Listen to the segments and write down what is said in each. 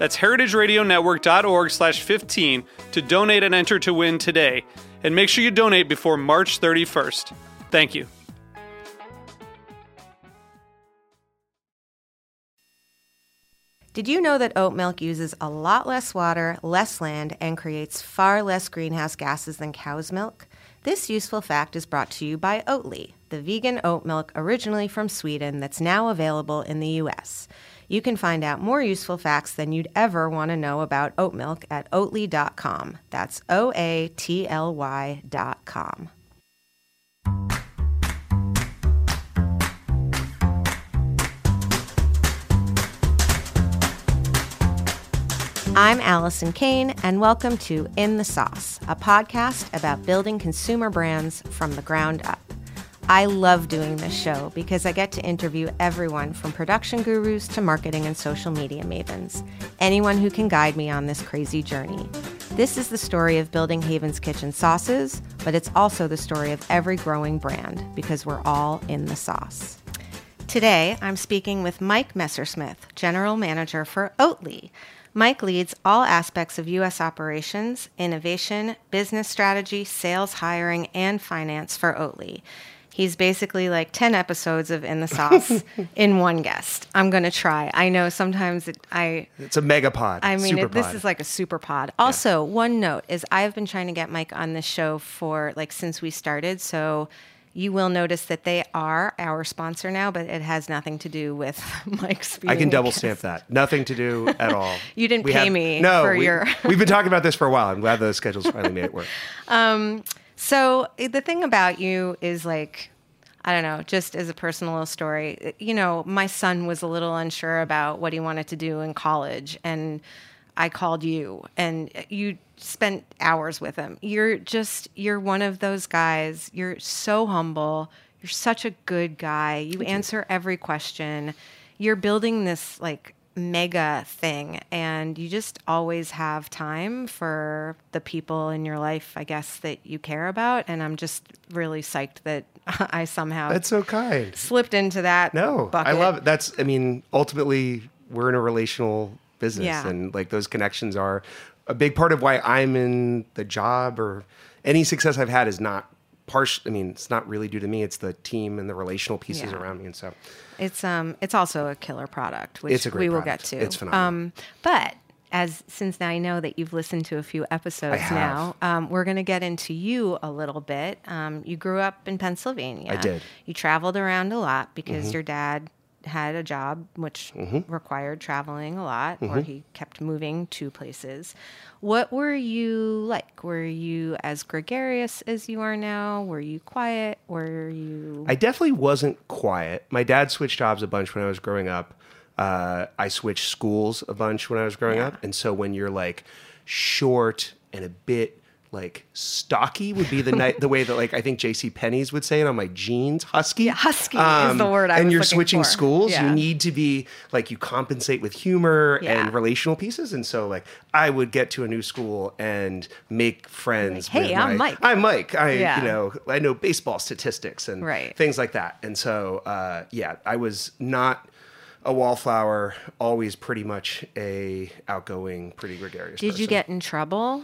That's heritageradionetwork.org slash 15 to donate and enter to win today. And make sure you donate before March 31st. Thank you. Did you know that oat milk uses a lot less water, less land, and creates far less greenhouse gases than cow's milk? This useful fact is brought to you by Oatly, the vegan oat milk originally from Sweden that's now available in the US. You can find out more useful facts than you'd ever want to know about oat milk at oatly.com. That's O A T L Y.com. I'm Alison Cayne, and welcome to In the Sauce, a podcast about building consumer brands from the ground up. I love doing this show because I get to interview everyone from production gurus to marketing and social media mavens, anyone who can guide me on this crazy journey. This is the story of building Haven's Kitchen sauces, but it's also the story of every growing brand because we're all in the sauce. Today, I'm speaking with Mike Messersmith, General Manager for Oatly. Mike leads all aspects of U.S. operations, innovation, business strategy, sales, hiring, and finance for Oatly. He's basically like 10 episodes of In the Sauce in one guest. I'm going to try. I know sometimes it, I. It's a megapod. I mean, it, this is like a super pod. Also, one note is I've been trying to get Mike on this show for like since we started. So you will notice that they are our sponsor now, but it has nothing to do with Mike's. I can double stamp that. Nothing to do at all. You didn't We pay have- me no, for we, your- we've been talking about this for a while. I'm glad the schedules finally made it work. Um, So the thing about you is like, I don't know, just as a personal little story, you know, my son was a little unsure about what he wanted to do in college, and I called you, and you spent hours with him. You're just, you're one of those guys. You're so humble. You're such a good guy. You answer every question. You're building this like mega thing and you just always have time for the people in your life i guess that you care about and i'm just really psyched that i somehow That's so kind. slipped into that No, bucket. I love it. That's, I mean, ultimately, we're in a relational business, Yeah. and like those connections are a big part of why I'm in the job or any success I've had is not partial. I mean, it's not really due to me. It's the team and the relational pieces Yeah. around me, and so it's um it's also a killer product which It's a great we will product. get to It's phenomenal. um but as since now I know that you've listened to a few episodes now, um, we're going to get into you a little bit. Um, you grew up in Pennsylvania. I did. You traveled around a lot because Mm-hmm. your dad had a job which required traveling a lot, Mm-hmm. or he kept moving to places. What were you like? Were you as gregarious as you are now? Were you quiet? Were you? I definitely wasn't quiet. My dad switched jobs a bunch when I was growing up. Uh, I switched schools a bunch when I was growing up, and so when you're like short and a bit like stocky would be the night the way that like I think J.C. Penney's would say it on my jeans, husky. Yeah, husky is the word I and you're switching for. schools. Yeah. You need to be like you compensate with humor Yeah. and relational pieces, and so like I would get to a new school and make friends. Like, "Hey, I'm my- Mike." I'm Mike. I Yeah. you know I know baseball statistics and Right. things like that. And so, uh, yeah, I was not a wallflower, always pretty much a outgoing, pretty gregarious. Did you get in trouble?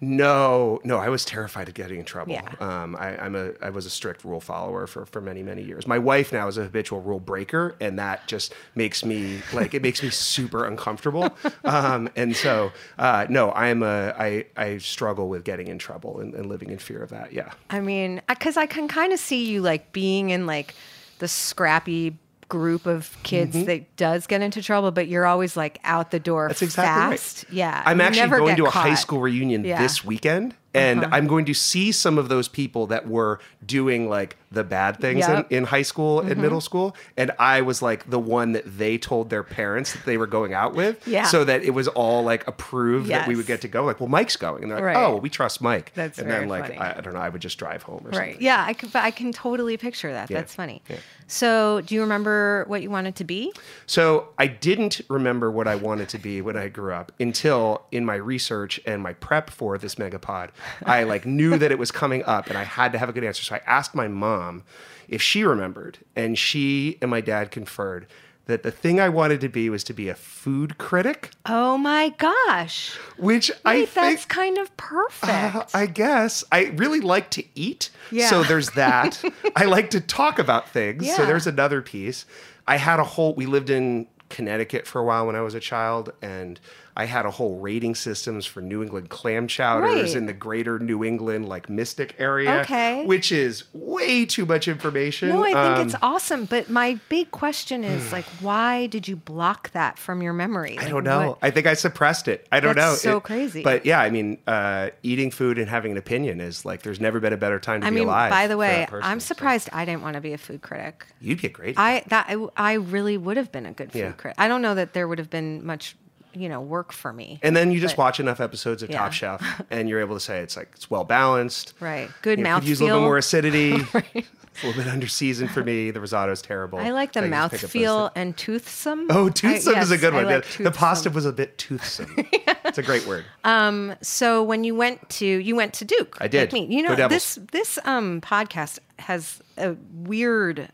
No, no, I was terrified of getting in trouble. Yeah. Um, I, I'm a, I was a strict rule follower for, for many, many years. My wife now is a habitual rule breaker, and that just makes me like it makes me super uncomfortable. Um, and so, uh, no, I'm a, I, I struggle with getting in trouble and, and living in fear of that. Yeah. I mean, because I can kind of see you like being in like the scrappy group of kids that does get into trouble, but you're always like out the door Mm-hmm. That's exactly fast. right. Yeah. I'm you actually going to a high school reunion Yeah. This weekend. And I'm going to see some of those people that were doing like the bad things Yep. Mm-hmm. in, in high school and middle school. And I was like the one that they told their parents that they were going out with. Yeah. So that it was all like approved that we would Yes. get to go. Like, well, Mike's going. And they're like, Right. oh, we trust Mike. That's and then like. I, I don't know, I would just drive home or Right. something. Yeah, I can, but I can totally picture that. Yeah. That's funny. Yeah. So, do you remember what you wanted to be? So I didn't remember what I wanted to be when I grew up until in my research and my prep for this megapod, I like knew that it was coming up and I had to have a good answer. So I asked my mom if she remembered, and she and my dad conferred that the thing I wanted to be was to be a food critic, Oh my gosh. which I think that's kind of perfect. uh, I guess I really like to eat. Yeah. So there's that. I like to talk about things. So there's another piece. I had a whole, we lived in Connecticut for a while when I was a child, and I had a whole rating systems for New England clam chowders Right. in the greater New England, like Mystic area. Okay. Which is way too much information. no, I think Um, it's awesome. But my big question is like, why did you block that from your memory? I don't know. what- I think I suppressed it. I don't That's know. so It- crazy. But yeah, I mean, uh, eating food and having an opinion is like there's never been a better time to I be mean, alive. by the way, person, I'm so. surprised I didn't want to be a food critic. You'd be a great. I that I, I really would have been a good food Yeah. critic. I don't know that there would have been much, you know, work for me. and then you just but- watch enough episodes of Yeah. Top Chef, and you're able to say it's like it's well balanced. Right. Good You know, could use a little bit more acidity. It's a little bit under seasoned for me. The risotto is terrible. I like the So you just pick up those mouthfeel things. and toothsome. Oh, I- toothsome is a good one. like the, the pasta was a bit toothsome. It's a great word. Um, So when you went to you went to Duke. I did. Like me. You know this this um podcast has a weird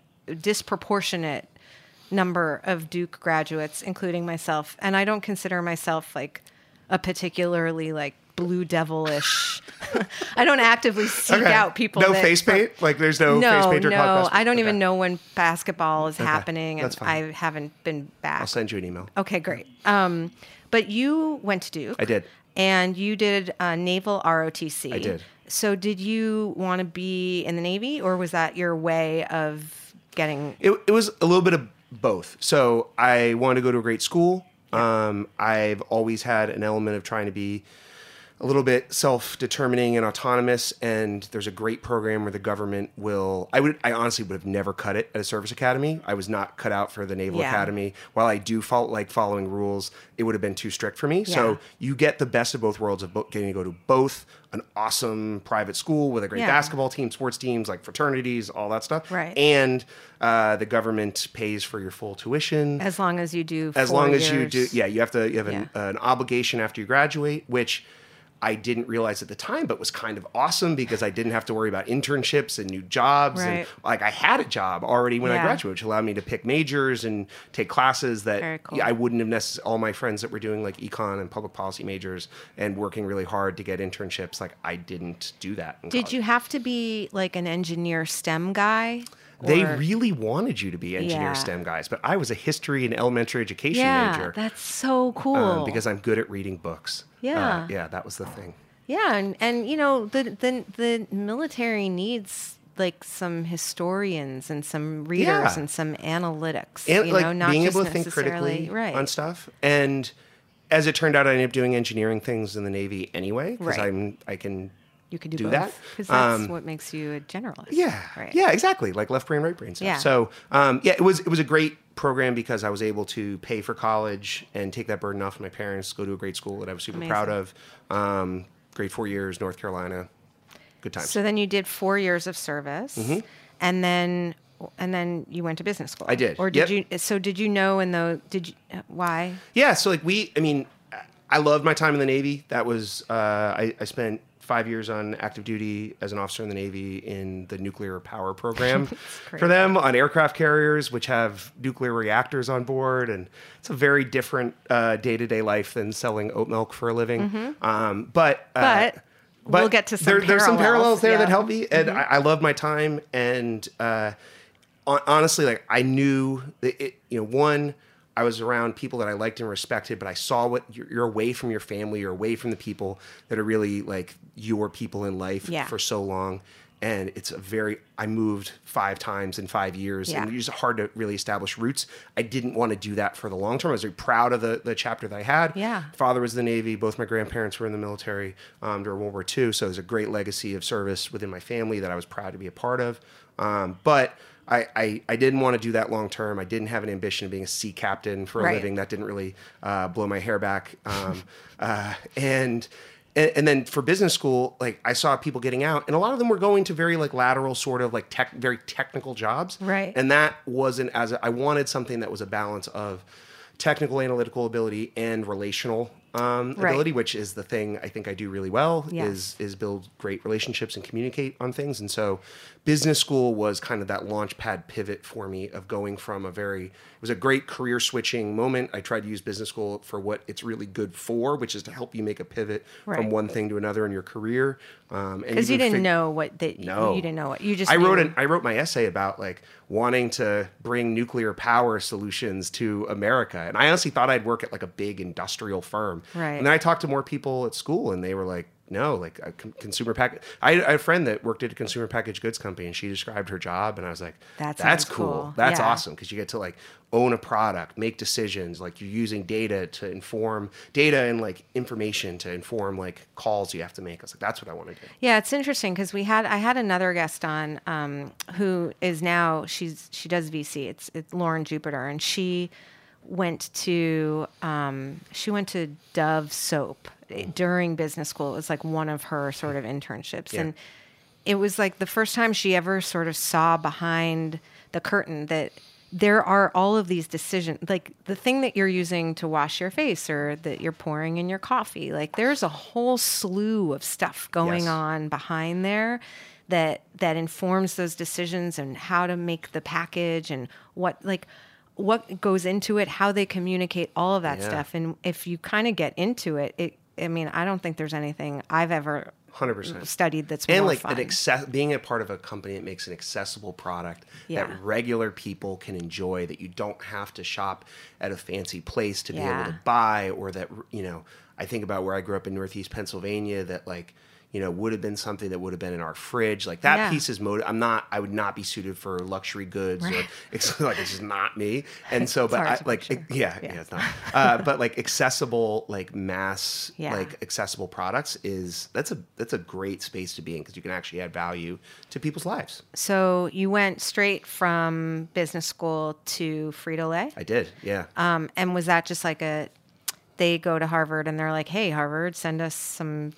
disproportionate number of Duke graduates, including myself, and I don't consider myself like a particularly like blue devilish. I don't actively seek Okay. out people. No that- face paint. Like there's no, face No, paint or no, podcast? I don't even know when basketball is happening, and that's fine. I haven't been back. I'll send you an email. Okay, great. Um, but you went to Duke. I did. And you did uh, Naval ROTC. I did. So did you want to be in the Navy, or was that your way of getting? It, it was a little bit of both. So I wanted to go to a great school. Um, I've always had an element of trying to be a little bit self-determining and autonomous and there's a great program where the government will i would i honestly would have never cut it at a service academy i was not cut out for the naval Yeah. academy while i do felt like following rules it would have been too strict for me Yeah. so you get the best of both worlds of getting to go to both an awesome private school with a great Yeah. basketball team sports teams like fraternities all that stuff Right. and uh, the government pays for your full tuition As long as you do. as long as you do yeah you have to you have an, Yeah. an obligation after you graduate which i didn't realize at the time but was kind of awesome because i didn't have to worry about internships and new jobs and Right. like i had a job already when i graduated which allowed me to pick majors and take classes that cool. i wouldn't have necessarily all my friends that were doing like econ and public policy majors and working really hard to get internships like i didn't do that Did college. you have to be like an engineer STEM guy? they Or- really wanted you to be engineer Yeah. STEM guys, but I was a history and elementary education Yeah, major. that's so cool. um, because I'm good at reading books. Uh, Yeah. yeah, that was the thing. Yeah, and, and you know the the the military needs like some historians and some readers Yeah. and some analytics. And you like know, not being just able to think critically right. on stuff. And as it turned out, I ended up doing engineering things in the Navy anyway because Right. I'm I can. You could do, do both that. because that's Um, what makes you a generalist. Yeah, right. yeah, exactly. Like left brain, right brain stuff. Yeah. So um, yeah, it was it was a great program because I was able to pay for college and take that burden off of my parents. Go to a great school that I was super proud of. Um, great four years, North Carolina. Good times. So then you did four years of service, and then and then you went to business school. Mm-hmm. I did. Or did Yep. you? So did you know in the did you why? Yeah, so like we, I mean, I loved my time in the Navy. That was uh, I, I spent five years on active duty as an officer in the Navy in the nuclear power program for them on aircraft carriers, which have nuclear reactors on board, and it's a very different day to day life than selling oat milk for a living. Um, but uh, Mm-hmm. But we'll get to some there, there's some parallels there yeah. Mm-hmm. that help me, and I, I love my time. And uh, honestly, like I knew that it, you know, one, I was around people that I liked and respected, but I saw what you're, you're away from your family, you're away from the people that are really like your people in life Yeah. for so long. And it's a very, I moved five times in five years, Yeah. and it's hard to really establish roots. I didn't want to do that for the long term. I was very proud of the, the chapter that I had. Yeah. Father was in the Navy. Both my grandparents were in the military um, during World War II. So there's a great legacy of service within my family that I was proud to be a part of. Um, but I, I, I didn't want to do that long term. I didn't have an ambition of being a sea captain for a Right. living. That didn't really uh, blow my hair back. Um, uh, and, and and then for business school, like I saw people getting out, and a lot of them were going to very like lateral, sort of like tech, very technical jobs. Right. And that wasn't as I wanted something that was a balance of technical analytical ability and relational um, Right. ability, which is the thing I think I do really well. Is is build great relationships and communicate on things. And so, business school was kind of that launch pad pivot for me of going from a very it was a great career switching moment. I tried to use business school for what it's really good for, which is to help you make a pivot Right. from one thing to another in your career. Um, Because you didn't fig- know what that No. you didn't know what you just I wrote an I wrote my essay about like wanting to bring nuclear power solutions to America, and I honestly thought I'd work at like a big industrial firm. Right. And then I talked to more people at school, and they were like, "No, like a consumer package." I, had a friend that worked at a consumer packaged goods company, and she described her job, and I was like, That "That's cool. cool. That's Yeah. awesome because you get to like own a product, make decisions. Like you're using data to inform data and like information to inform like calls you have to make." I was like, "That's what I want to do." Yeah, it's interesting because we had I had another guest on um, who is now she's she does VC. It's it's Lauren Jupiter, and she went to um, she went to Dove Soap during business school. It was like one of her sort of internships, Yeah. and it was like the first time she ever sort of saw behind the curtain that there are all of these decisions like the thing that you're using to wash your face or that you're pouring in your coffee like there's a whole slew of stuff going Yes. on behind there that that informs those decisions and how to make the package and what like what goes into it how they communicate all of that Yeah. stuff and if you kind of get into it it i mean i don't think there's anything i've ever 100%. studied that's and more like fun. an access- being a part of a company that makes an accessible product Yeah. that regular people can enjoy that you don't have to shop at a fancy place to be able to buy or that you know i think about where i grew up in northeast pennsylvania that like you know would have been something that would have been in our fridge like that Yeah. piece is mode i'm not i would not be suited for luxury goods or it's like it's just not me and so but I, like picture. yeah, yeah it's not uh, but like accessible like mass Yeah. like accessible products is that's a that's a great space to be in because you can actually add value to people's lives. So you went straight from business school to Frito Lay, I did, yeah. um, and was that just like a? They go to Harvard and they're like, "Hey, Harvard, send us some."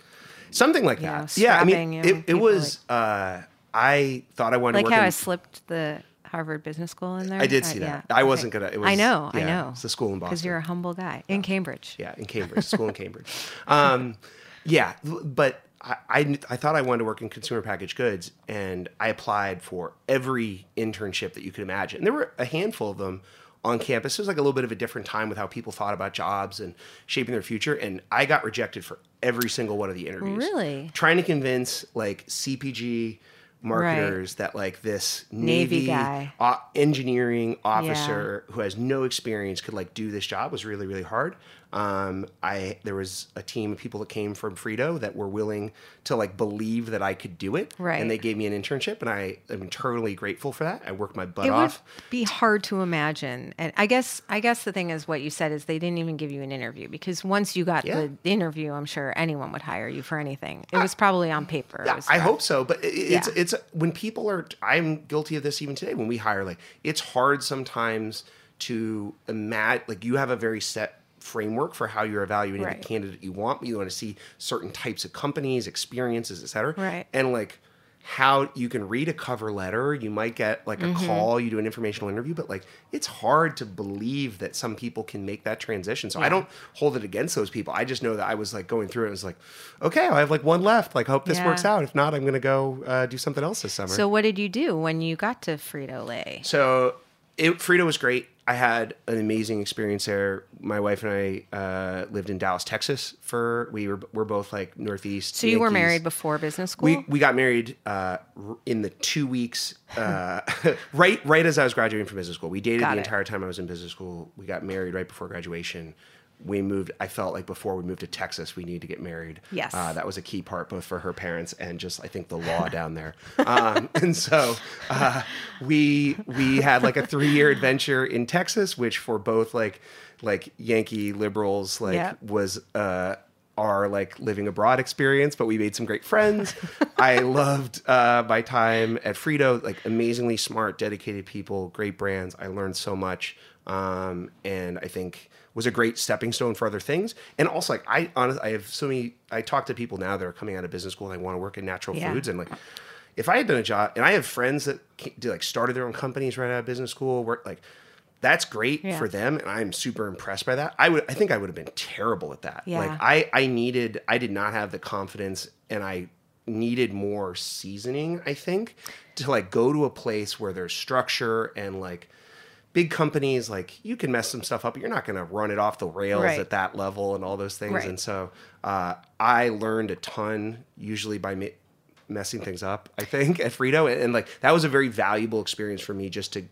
Something like that. Yeah, I mean, it, it was. uh, I thought I wanted Like to work how in, I slipped the Harvard Business School in there. I did Uh, see that. yeah. I wasn't gonna- it I was- know. I know. it's the school in Boston. Because you're a humble guy in Cambridge. Yeah, in Cambridge, school in Cambridge. Um, yeah, but I, I, I thought I wanted to work in consumer packaged goods, and I applied for every internship that you could imagine. And there were a handful of them on campus. It was like a little bit of a different time with how people thought about jobs and shaping their future. And I got rejected for every single one of the interviews. Really? Trying to convince like CPG marketers that like this Navy Navy, guy. uh, engineering officer who has no experience could like do this job was really really hard. Um, I there was a team of people that came from Frito that were willing to like believe that I could do it, Right. And they gave me an internship, and I am eternally grateful for that. I worked my butt It off. would be hard to imagine, and I guess I guess the thing is what you said is they didn't even give you an interview because once you got Yeah. the interview, I'm sure anyone would hire you for anything. It was probably on paper. Yeah, I hope so, but it, it's Yeah. it's when people are. I'm guilty of this even today. When we hire, like it's hard sometimes to imagine. Like you have a very set framework for how you're evaluating Right. the candidate you want. You want to see certain types of companies, experiences, etc. Right. And like how you can read a cover letter, you might get like a Mm-hmm. call, you do an informational interview, but like it's hard to believe that some people can make that transition. So I don't hold it against those people. I just know that I was like going through it. and was like, okay, I have like one left. Like, hope this Yeah. works out. If not, I'm going to go uh, do something else this summer. So what did you do when you got to Frito Lay? So it, Frito was great. I had an amazing experience there. My wife and I uh, lived in Dallas, Texas. For we were we're both like Northeast. So you were married before business school? We we got married uh, in the two weeks uh, right right as I was graduating from business school. We dated Got the it. entire time I was in business school. We got married right before graduation. We moved. I felt like before we moved to Texas, we need to get married. Yes. uh, that was a key part both for her parents and just I think the law down there. Um, and so uh, we we had like a three year adventure in Texas, which for both like like Yankee liberals like Yep. was uh, our like living abroad experience, but we made some great friends. I loved uh, my time at Frito, like amazingly smart, dedicated people, great brands. I learned so much, um, and I think was a great stepping stone for other things. And also, like I honestly, I have so many. I talk to people now that are coming out of business school and they want to work in natural Yeah. foods, and like. If I had done a job, and I have friends that did, like started their own companies right out of business school, work like that's great Yeah. for them and i'm super impressed by that i would i think i would have been terrible at that Yeah. like i i needed i did not have the confidence and i needed more seasoning i think to like go to a place where there's structure and like big companies like you can mess some stuff up but you're not going to run it off the rails Right. at that level and all those things Right. and so uh, i learned a ton usually by me messing things up i think at frito and, and like that was a very valuable experience for me just to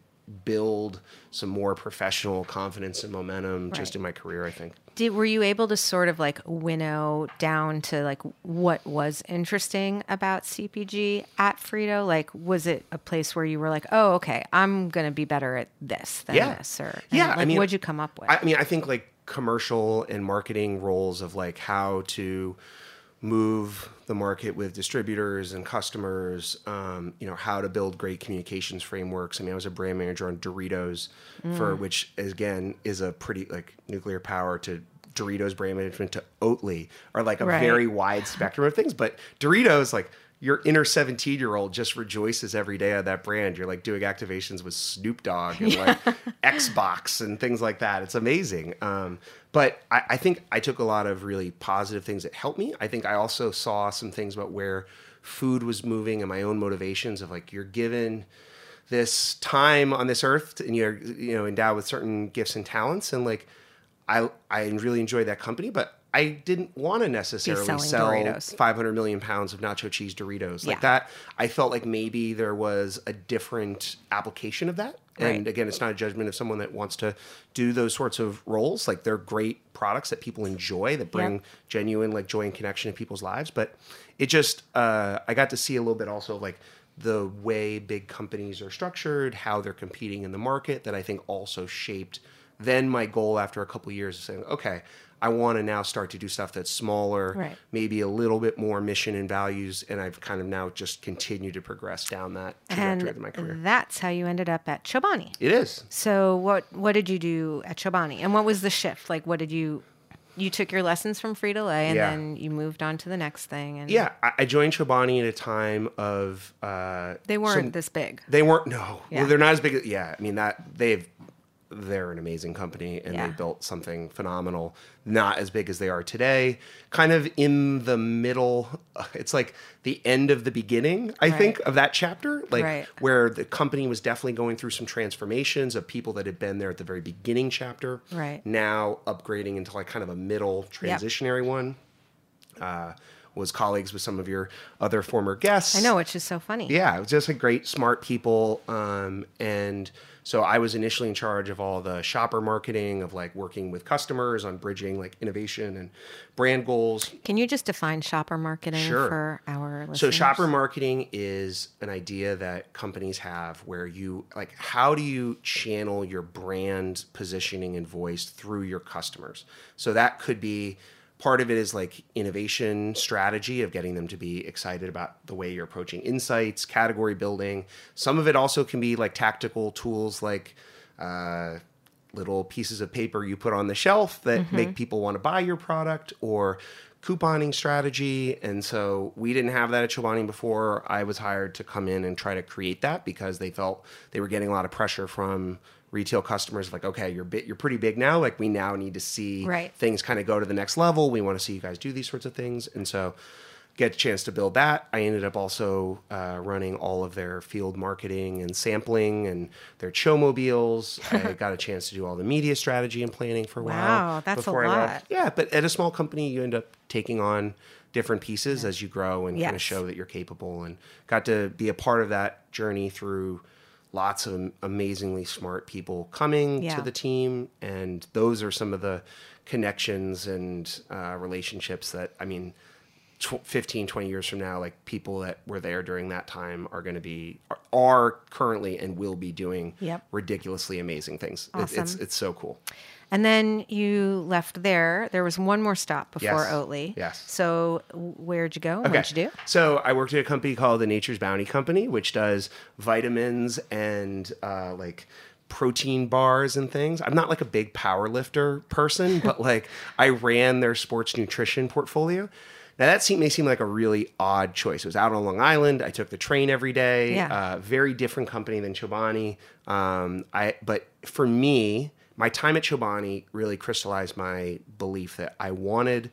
build some more professional confidence and momentum just in my career i think Did were you able to sort of like winnow down to like what was interesting about CPG at Frito? Like, was it a place where you were like, oh, okay, I'm gonna be better at this than Yeah. this, or Yeah, like, I mean, what'd you come up with? I mean, I think like commercial and marketing roles of like how to move the market with distributors and customers, um, you know, how to build great communications frameworks. I mean, I was a brand manager on Doritos for which again is a pretty like nuclear power to Doritos brand management to Oatly are like a Right. very wide spectrum of things. But Doritos, like your inner 17 year old just rejoices every day of that brand. You're like doing activations with Snoop Dogg and like Xbox and things like that. It's amazing. Um, but I, I think I took a lot of really positive things that helped me. I think I also saw some things about where food was moving and my own motivations of like, you're given this time on this earth and you're, you know, endowed with certain gifts and talents. And like, I, I really enjoyed that company, but I didn't want to necessarily sell Doritos. 500 million pounds of nacho cheese Doritos. Like Yeah. that, I felt like maybe there was a different application of that. And Right. again, it's not a judgment of someone that wants to do those sorts of roles. Like they're great products that people enjoy that bring Yep. genuine like joy and connection in people's lives. But it just, uh, I got to see a little bit also of, like the way big companies are structured, how they're competing in the market that I think also shaped then my goal after a couple years is saying, okay, I want to now start to do stuff that's smaller, Right. maybe a little bit more mission and values, and I've kind of now just continued to progress down that trajectory and of my career. that's how you ended up at Chobani. It is. So what what did you do at Chobani, and what was the shift? Like, what did you you took your lessons from Frito Lay, and Yeah. then you moved on to the next thing, and Yeah, I, I joined Chobani at a time of uh, they weren't some- this big. They weren't. No, Yeah. well, they're not as big. Yeah, I mean that they've they're an amazing company and Yeah. they built something phenomenal. Not as big as they are today. Kind of in the middle. It's like the end of the beginning. I think of that chapter, like Right. where the company was definitely going through some transformations of people that had been there at the very beginning chapter. Right. Now upgrading into like kind of a middle transitionary one. Uh, was colleagues with some of your other former guests. I know, which is so funny. Yeah, it was just like great, smart people. Um, and so I was initially in charge of all the shopper marketing, of like working with customers on bridging like innovation and brand goals. Can you just define shopper marketing Sure. for our listeners? So shopper marketing is an idea that companies have where you like how do you channel your brand positioning and voice through your customers. So that could be part of it is like innovation strategy of getting them to be excited about the way you're approaching insights, category building. Some of it also can be like tactical tools like uh, little pieces of paper you put on the shelf that Mm-hmm. make people want to buy your product or couponing strategy. And so we didn't have that at Chobani before. I was hired to come in and try to create that because they felt they were getting a lot of pressure from retail customers like okay you're bit you're pretty big now like we now need to see Right. things kind of go to the next level we want to see you guys do these sorts of things and so get a chance to build that. I ended up also uh, running all of their field marketing and sampling and their showmobiles. I got a chance to do all the media strategy and planning for a while. Wow, that's a before I left. lot. Yeah, but at a small company, you end up taking on different pieces as you grow and kind of show that you're capable. And got to be a part of that journey through lots of amazingly smart people coming Yeah. to the team. And those are some of the connections and uh, relationships that, I mean, tw- 15, 20 years from now, like people that were there during that time are going to be, are, are currently and will be doing Yep. ridiculously amazing things. It- it's, it's so cool. And then you left there. There was one more stop before Yes. Oatly. Yes. So where'd you go? What'd you do? So I worked at a company called the Nature's Bounty Company, which does vitamins and uh, like protein bars and things. I'm not like a big power lifter person, but like I ran their sports nutrition portfolio. Now that seem, may seem like a really odd choice. It was out on Long Island. I took the train every day. Yeah. Uh, very different company than Chobani. Um, I but for me, my time at Chobani really crystallized my belief that I wanted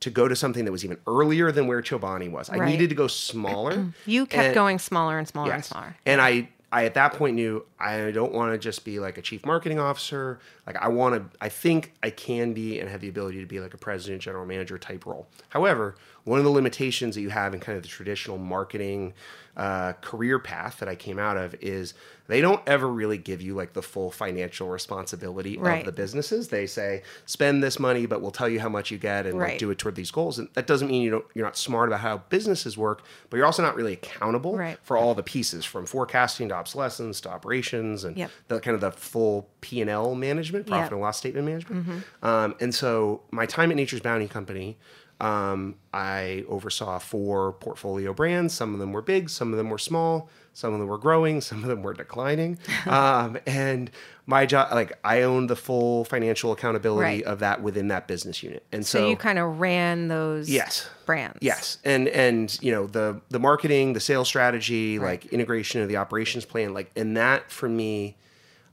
to go to something that was even earlier than where Chobani was. I needed to go smaller. You kept And- going smaller and smaller and smaller. And I, I at that point knew I don't want to just be like a chief marketing officer. Like I want to, I think I can be and have the ability to be like a president, general manager type role. However, one of the limitations that you have in kind of the traditional marketing uh, career path that I came out of is they don't ever really give you like the full financial responsibility Right. of the businesses. They say spend this money, but we'll tell you how much you get and like, do it toward these goals. And that doesn't mean you don't you're not smart about how businesses work, but you're also not really accountable Right. for all the pieces from forecasting to obsolescence to operations and Yep. the kind of the full P and L management, profit Yep. Mm-hmm. and loss statement management. Um, and so my time at Nature's Bounty Company, um, I oversaw four portfolio brands. Some of them were big, some of them were small, some of them were growing, some of them were declining. um, and my job, like I owned the full financial accountability Right. of that within that business unit. And So, so, you kind of ran those Yes. brands. Yes, and and you know the the marketing, the sales strategy, like integration of the operations plan, like and that for me,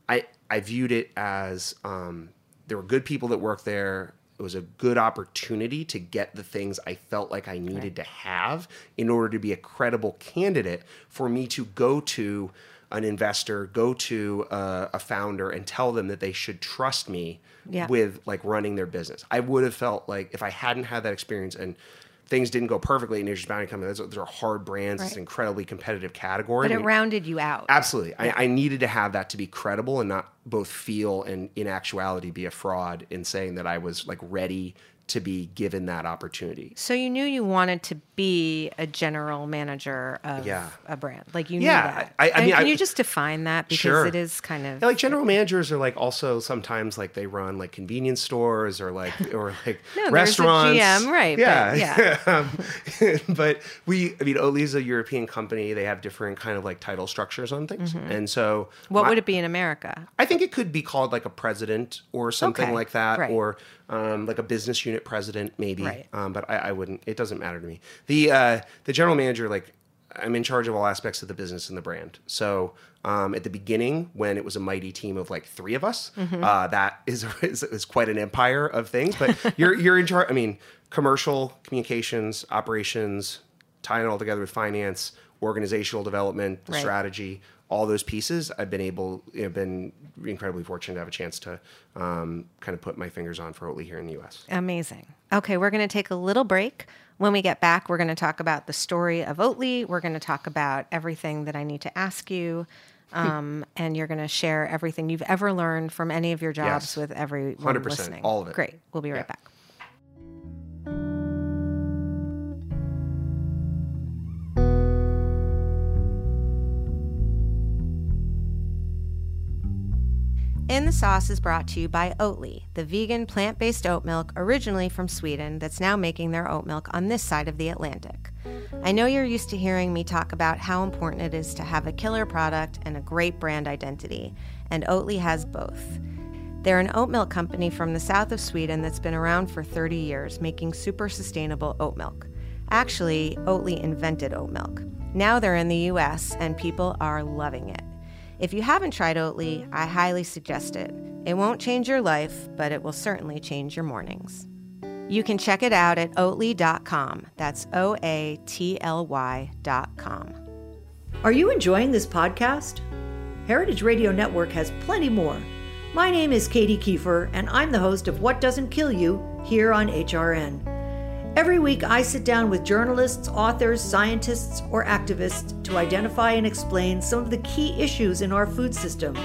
I I viewed it as um, there were good people that worked there. It was a good opportunity to get the things I felt like I needed to have in order to be a credible candidate for me to go to an investor, go to a, a founder, and tell them that they should trust me Yeah. with like running their business. I would have felt like if I hadn't had that experience and things didn't go perfectly in Nature's Bounty Company, those, are- those are hard brands. It's an incredibly competitive category. But I it rounded you out. Absolutely. I, I needed to have that to be credible and not both feel and in actuality be a fraud in saying that I was like ready to be given that opportunity. So you knew you wanted to be a general manager of Yeah. a brand. Like you Yeah, knew that. I- I And mean, can I- you just define that because Sure. it is kind of Yeah, like general managers are like also sometimes like they run like convenience stores or like or like No, restaurants. GM, right, but Yeah, um, but we, I mean, Oatly's a European company. They have different kind of like title structures on things, and so Mm-hmm. what my- would it be in America? I think it could be called like a president or something Okay, like that, right. or um, like a business unit president, maybe. Right. Um, but I, I wouldn't. It doesn't matter to me. The uh, the general manager, like, I'm in charge of all aspects of the business and the brand. So um, at the beginning, when it was a mighty team of like three of us, Mm-hmm. uh, that is, is is quite an empire of things. But you're you're in charge. I mean, commercial communications, operations, tying it all together with finance, organizational development, Right. strategy, all those pieces. I've been able, you know, been incredibly fortunate to have a chance to um, kind of put my fingers on for Oatly here in the U.S. Amazing. Okay, we're going to take a little break. When we get back, we're going to talk about the story of Oatly. We're going to talk about everything that I need to ask you. Um, and you're going to share everything you've ever learned from any of your jobs Yes. with everyone 100%, listening. all of it. Great. We'll be right Yeah. back. In the Sauce is brought to you by Oatly, the vegan plant based oat milk originally from Sweden that's now making their oat milk on this side of the Atlantic. I know you're used to hearing me talk about how important it is to have a killer product and a great brand identity, and Oatly has both. They're an oat milk company from the south of Sweden that's been around for 30 years, making super sustainable oat milk. Actually, Oatly invented oat milk. Now they're in the US, and people are loving it. If you haven't tried Oatly, I highly suggest it. It won't change your life, but it will certainly change your mornings. You can check it out at oatly.com. That's O A T L Y.com. Are you enjoying this podcast? Heritage Radio Network has plenty more. My name is Katy Keiffer, and I'm the host of What Doesn't Kill You here on HRN. Every week, I sit down with journalists, authors, scientists, or activists to identify and explain some of the key issues in our food system.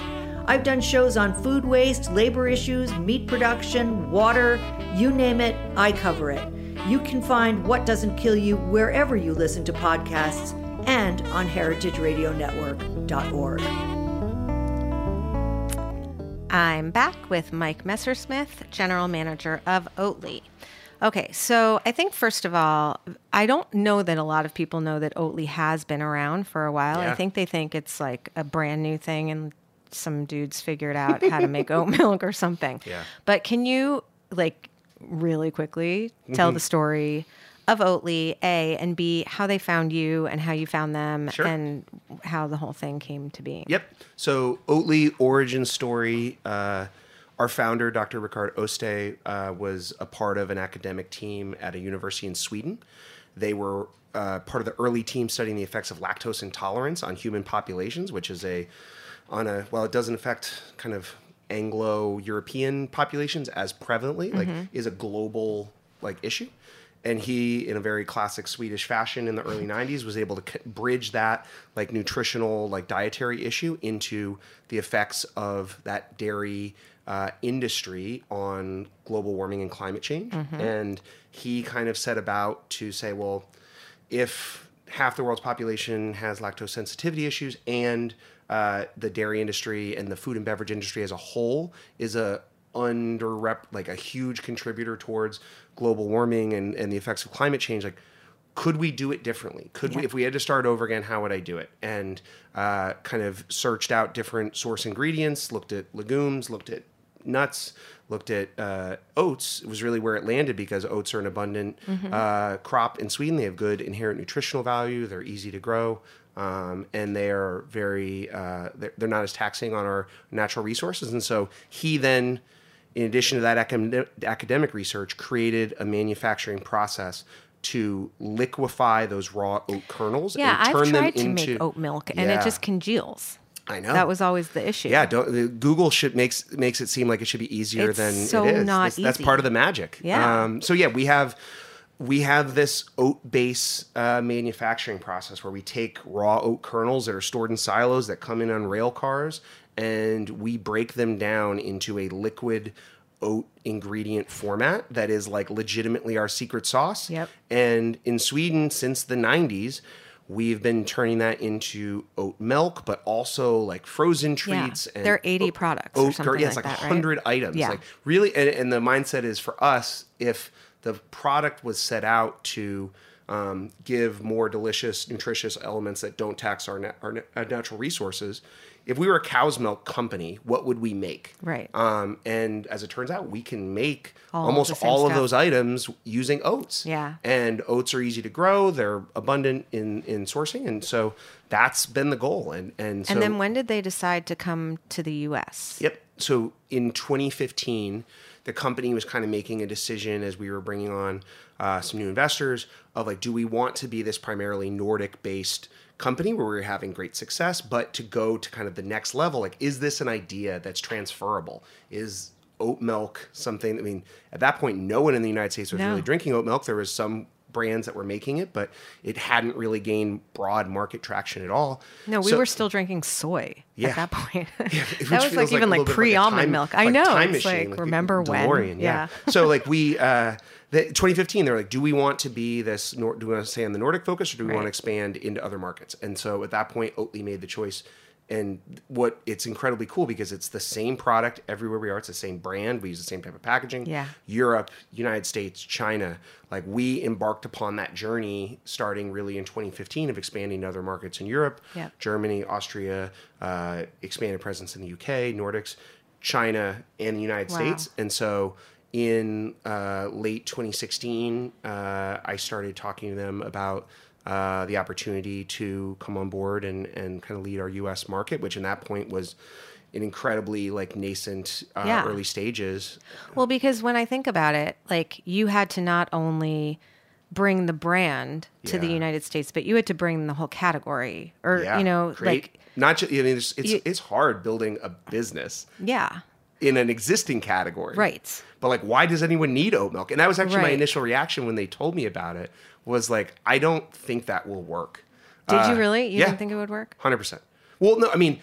I've done shows on food waste, labor issues, meat production, water, you name it, I cover it. You can find What Doesn't Kill You wherever you listen to podcasts and on heritageradionetwork.org. I'm back with Mike Messersmith, General Manager of Oatly. Okay, so I think first of all, I don't know that a lot of people know that Oatly has been around for a while. Yeah. I think they think it's like a brand new thing and some dudes figured out how to make oat milk or something. Yeah. But can you like really quickly tell Mm-hmm. the story of Oatly, A, and B, how they found you and how you found them Sure. and how the whole thing came to be? Yep. So Oatly origin story. Uh, our founder, Dr. Rickard Öste, uh, was a part of an academic team at a university in Sweden. They were uh, part of the early team studying the effects of lactose intolerance on human populations, which is a on a well, it doesn't affect kind of Anglo-European populations as prevalently, like is a global like issue. And he, in a very classic Swedish fashion, in the early '90s, was able to c- bridge that like nutritional, like dietary issue into the effects of that dairy uh, industry on global warming and climate change. And he kind of set about to say, well, if half the world's population has lactose sensitivity issues and uh, the dairy industry and the food and beverage industry as a whole is a under like a huge contributor towards global warming and, and the effects of climate change like could we do it differently? Could we if we had to start over again how would i do it? And uh, kind of searched out different source ingredients looked at legumes looked at nuts looked at uh, oats it was really where it landed because oats are an abundant uh, crop in sweden. They have good inherent nutritional value. They're easy to grow um, and they are very uh, they're, they're not as taxing on our natural resources. And so he then in addition to that academic, academic research created a manufacturing process to liquefy those raw oat kernels Yeah, and I've turn them tried to into make oat milk and it just congeals. I know. That was always the issue. Yeah, don't, Google should makes makes it seem like it should be easier than It's than so it is. not that's, that's part of the magic. Yeah. Um, so yeah, we have we have this oat base uh, manufacturing process where we take raw oat kernels that are stored in silos that come in on rail cars, and we break them down into a liquid oat ingredient format that is like legitimately our secret sauce. Yep. And in Sweden since the 90s, we've been turning that into oat milk, but also like frozen treats. And There are 80 oat- products or Oat, something yeah, it's like like that, right? 100 items. Yeah. Like really, and, and the mindset is for us, if the product was set out to um, give more delicious, nutritious elements that don't tax our, na- our, na- our natural resources, if we were a cow's milk company, what would we make? Right. Um, and as it turns out, we can make All almost all of those items using oats. Yeah. And oats are easy to grow. They're abundant in, in sourcing. And so that's been the goal. And, and so. and then when did they decide to come to the US? Yep. So in 2015, the company was kind of making a decision as we were bringing on uh, some new investors of like, do we want to be this primarily Nordic based company where we're having great success, but to go to kind of the next level? Like, is this an idea that's transferable? Is oat milk something? I mean, at that point, no one in the United States was No. really drinking oat milk. There was some brands that were making it, but it hadn't really gained broad market traction at all. No, we So- were still drinking soy Yeah. at that point. which that was like even like pre almond time- milk. I like know. time It's machine, like, remember when? DeLorean, yeah. so like we, uh, the 2015, they're like, do we want to be this? Do we want to stay on the Nordic focus, or do we want to expand into other markets? And so at that point, Oatly made the choice. And what it's incredibly cool because it's the same product everywhere we are. It's the same brand. We use the same type of packaging. Yeah. Europe, United States, China. Like we embarked upon that journey starting really in 2015 of expanding to other markets in Europe, Yep. Germany, Austria, uh, expanded presence in the UK, Nordics, China, and the United Wow. States. And so in uh, late 2016, uh, I started talking to them about uh, the opportunity to come on board and, and kind of lead our US market, which in that point was in incredibly like nascent uh, Yeah. early stages. Well, because when I think about it, like you had to not only bring the brand to the United States, but you had to bring the whole category, or Yeah, you know, create, like not just. I mean, it's it's, You- it's hard building a business yeah, in an existing category, right. But like, why does anyone need oat milk? And that was actually my initial reaction when they told me about it. Was like, I don't think that will work. Did Uh, you really? You yeah. didn't think it would work? Hundred percent. Well, no, I mean,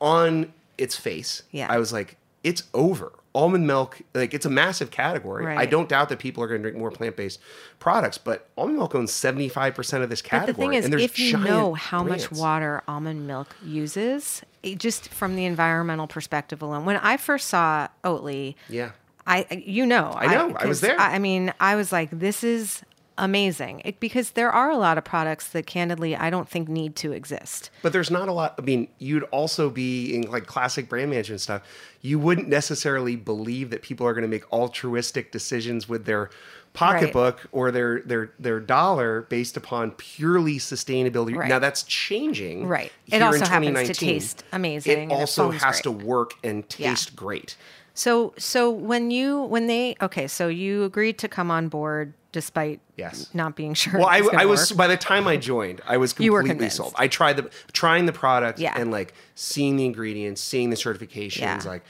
on its face, Yeah. I was like, it's over. Almond milk, like it's a massive category. I don't doubt that people are going to drink more plant-based products, but almond milk owns seventy-five percent of this category. But the thing is, and if you know how much water almond milk uses, just from the environmental perspective alone, when I first saw Oatly, yeah, I you know I know, I was 'cause there. I, I mean, I was like, this is amazing it, because there are a lot of products that, candidly, I don't think need to exist. but there's not a lot. I mean, you'd also be in like classic brand management stuff. You wouldn't necessarily believe that people are going to make altruistic decisions with their pocketbook or their their their dollar based upon purely sustainability. Right. Now that's changing. Right. It also happens to 2019. taste amazing It also has great. to work and Yeah. taste great. So, so when you when they okay, so you agreed to come on board despite Yes. not being sure. Well, I, I was work. by the time I joined, I was completely sold. I tried the trying the product Yeah. and like seeing the ingredients, seeing the certifications, Yeah. like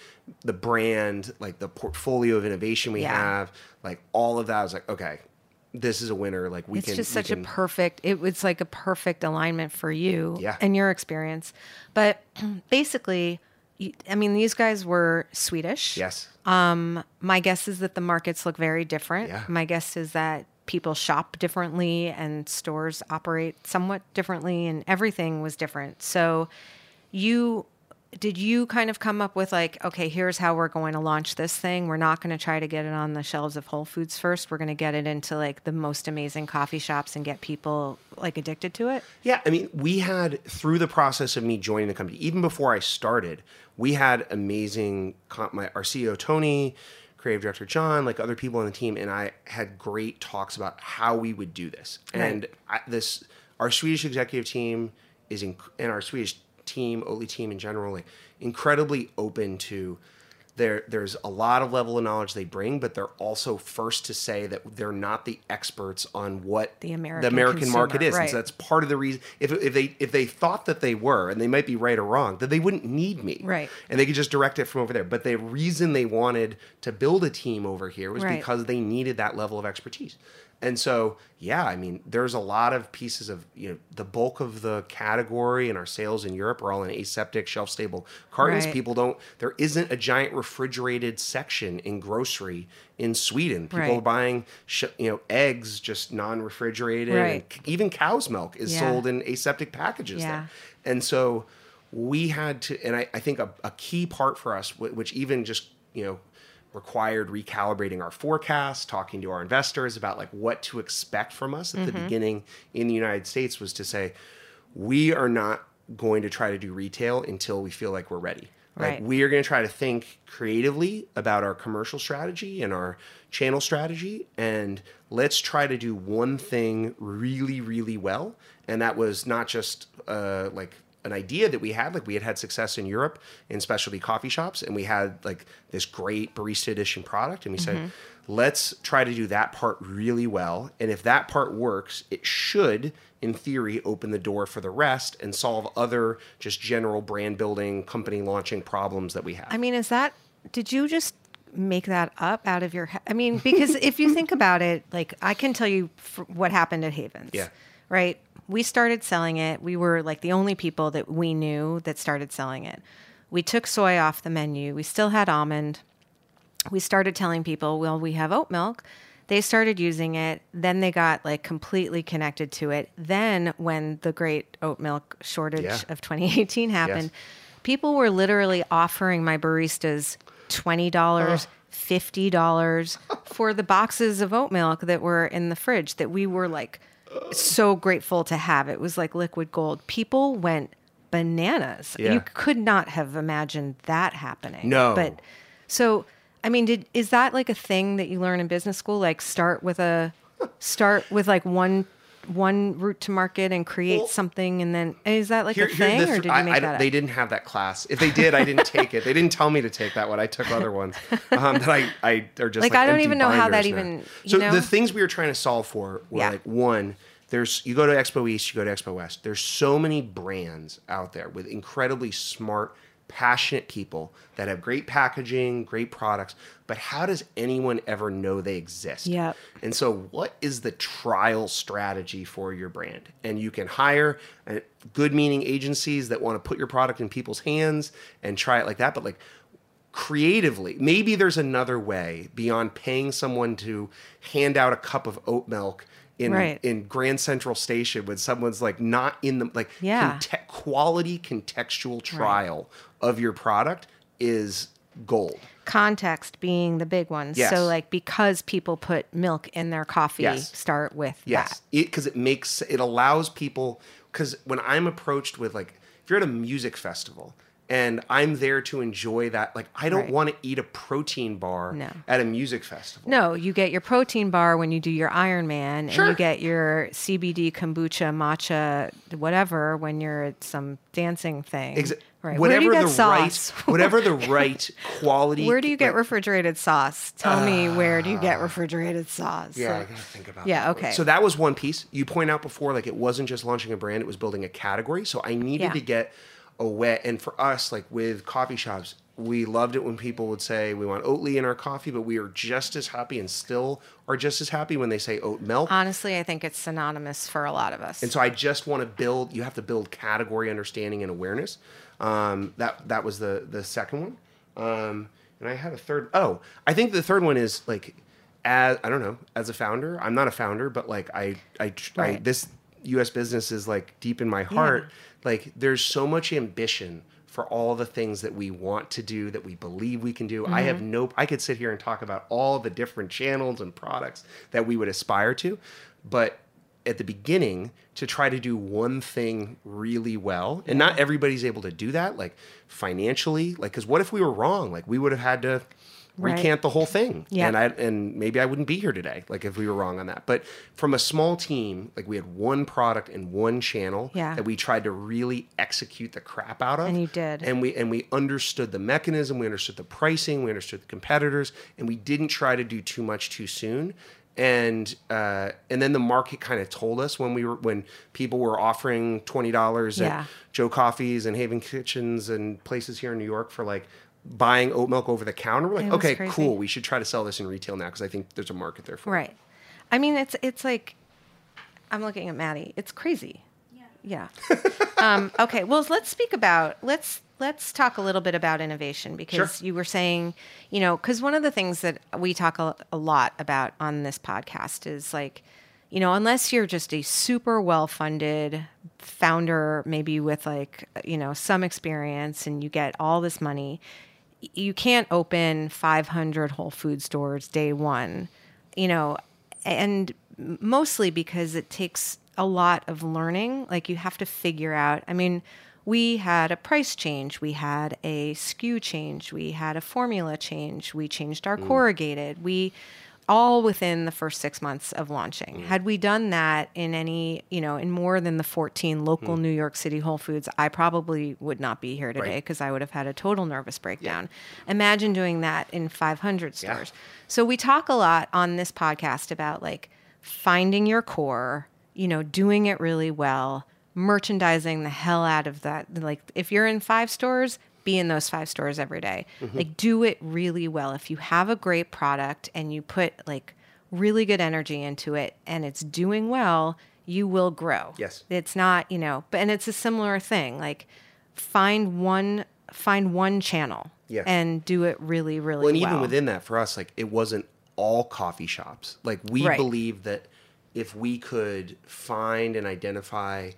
the brand, like the portfolio of innovation we Yeah. have, like all of that. I was like, okay, this is a winner. Like we it's can. just such can- a perfect it was like a perfect alignment for you Yeah. and your experience but basically i mean these guys were swedish yes. Um, my guess is that the markets look very different Yeah. my guess is that people shop differently and stores operate somewhat differently and everything was different so you did you kind of come up with like okay here's how we're going to launch this thing we're not going to try to get it on the shelves of whole foods first we're going to get it into like the most amazing coffee shops and get people like addicted to it Yeah, I mean, we had through the process of me joining the company, even before I started, we had amazing. My our CEO Tony, creative director John, like other people on the team, and I had great talks about how we would do this. And I, this, our Swedish executive team is, in, and our Swedish team, Oatly team in general, like incredibly open to there there's a lot of level of knowledge they bring, but they're also first to say that they're not the experts on what The American the American market consumer, is. And right. so that's part of the reason if, if they if they thought that they were, and they might be right or wrong, then they wouldn't need me. Right. And they could just direct it from over there. But the reason they wanted to build a team over here was Right. because they needed that level of expertise. And so, yeah, I mean, there's a lot of pieces of, you know, the bulk of the category and our sales in Europe are all in aseptic, shelf stable cartons. Right. People don't, there isn't a giant refrigerated section in grocery in Sweden. People Right. are buying, sh- you know, eggs just non refrigerated. Right. And even cow's milk is Yeah. sold in aseptic packages Yeah. there. And so we had to, and I, I think a, a key part for us, wh- which even just, you know, required recalibrating our forecast, talking to our investors about like what to expect from us at Mm-hmm. the beginning in the United States was to say, we are not going to try to do retail until we feel like we're ready. Like Right. we are going to try to think creatively about our commercial strategy and our channel strategy and let's try to do one thing really really well and that was not just uh, like an idea that we had like we had had success in europe in specialty coffee shops and we had like this great barista edition product and we said mm-hmm. let's try to do that part really well and if that part works it should in theory open the door for the rest and solve other just general brand building company launching problems that we have I mean, is that, did you just make that up out of your head? I mean, because if you think about it, like I can tell you f- what happened at Havens. Yeah. Right? We started selling it. We were like the only people that we knew that started selling it. We took soy off the menu. We still had almond. We started telling people, well, we have oat milk. They started using it. Then they got like completely connected to it. Then, when the great oat milk shortage Yeah. of 2018 happened, people were literally offering my baristas $20, $50 for the boxes of oat milk that were in the fridge that we were like so grateful to have. It was like liquid gold. People went bananas. Yeah. You could not have imagined that happening. No. But so, I mean, did is that like a thing that you learn in business school? Like start with a start with like one one route to market and create Well, something, and then is that like Here- a thing, or did you I- make I that? They didn't have that class. If they did, I didn't take it. They didn't tell me to take that one. I took other ones um, that I, I are just Like, like, I don't even know how that now. even- you So know? the things we were trying to solve for were Yeah. like one. There's you go to Expo East, you go to Expo West. There's so many brands out there with incredibly smart, passionate people that have great packaging, great products. But how does anyone ever know they exist? Yeah. And so, what is the trial strategy for your brand? And you can hire uh, good meaning agencies that want to put your product in people's hands and try it like that. But, like, creatively, maybe there's another way beyond paying someone to hand out a cup of oat milk. In, Right. in Grand Central Station, when someone's like not in the like Yeah. conte- quality contextual trial of your product is gold. Context being the big one. Yes. So, like, because people put milk in their coffee, Yes. start with Yes, that. because it, makes it allows people. Because when I'm approached with like, if you're at a music festival and I'm there to enjoy that, like I don't Right. want to eat a protein bar No. at a music festival. No, you get your protein bar when you do your Ironman, and you get your CBD kombucha, matcha, whatever when you're at some dancing thing. Exa- right. Whatever you get the sauce? right, whatever the right quality. Where do you get like- refrigerated sauce? Tell me ah. where do you get refrigerated sauce? Yeah, I gotta think about. Yeah, that okay. So that was one piece. You point out before, like it wasn't just launching a brand; it was building a category. So I needed Yeah. to get a way. And for us, like with coffee shops, we loved it when people would say we want Oatly in our coffee, but we are just as happy and still are just as happy when they say oat milk. Honestly, I think it's synonymous for a lot of us. And so I just want to build. You have to build category understanding and awareness. Um, that that was the the second one. Um, and I had a third. Oh, I think the third one is like, as I don't know, as a founder, I'm not a founder, but like I I, I this U.S. business is like deep in my heart. Like there's so much ambition for all the things that we want to do that we believe we can do. I have mm-hmm. no I could sit here and talk about all the different channels and products that we would aspire to, but at the beginning to try to do one thing really well and not everybody's able to do that like financially like because what if we were wrong? Like we would have had to Right. recant the whole thing Yeah. and i and maybe i wouldn't be here today like if we were wrong on that but from a small team like we had one product and one channel Yeah. that we tried to really execute the crap out of And you did. and we and we understood the mechanism we understood the pricing we understood the competitors and we didn't try to do too much too soon and uh, and then the market kind of told us when we were when people were offering twenty dollars Yeah. at Joe Coffees and Haven Kitchens and places here in New York for like buying oat milk over the counter. We're like, okay, crazy. cool. We should try to sell this in retail now because I think there's a market there for it. Right. I mean, it's it's like I'm looking at Maddie. It's crazy. Yeah. um, okay. Well, let's speak about let's let's talk a little bit about innovation because Sure. you were saying, you know, because one of the things that we talk a, a lot about on this podcast is like, you know, unless you're just a super well funded founder, maybe with like, you know, some experience and you get all this money, y- you can't open 500 Whole Food stores day one, you know, and mostly because it takes a lot of learning. Like you have to figure out, I mean, we had a price change, we had a SKU change, we had a formula change, we changed our mm. corrugated, we all within the first six months of launching. Mm. Had we done that in any, you know, in more than the 14 local mm. New York City Whole Foods, I probably would not be here today Right. because I would have had a total nervous breakdown. Imagine doing that in 500 Yeah. stores. So we talk a lot on this podcast about like finding your core, you know, doing it really well, merchandising the hell out of that. Like if you're in five stores, be in those five stores every day. Mm-hmm. Like do it really well. If you have a great product and you put like really good energy into it and it's doing well, you will grow. Yes. It's not, you know, but and it's a similar thing. Like find one find one channel Yeah. and do it really, really Well, well. and even within that, for us, like it wasn't all coffee shops. Like we Right. believe that if we could find and identify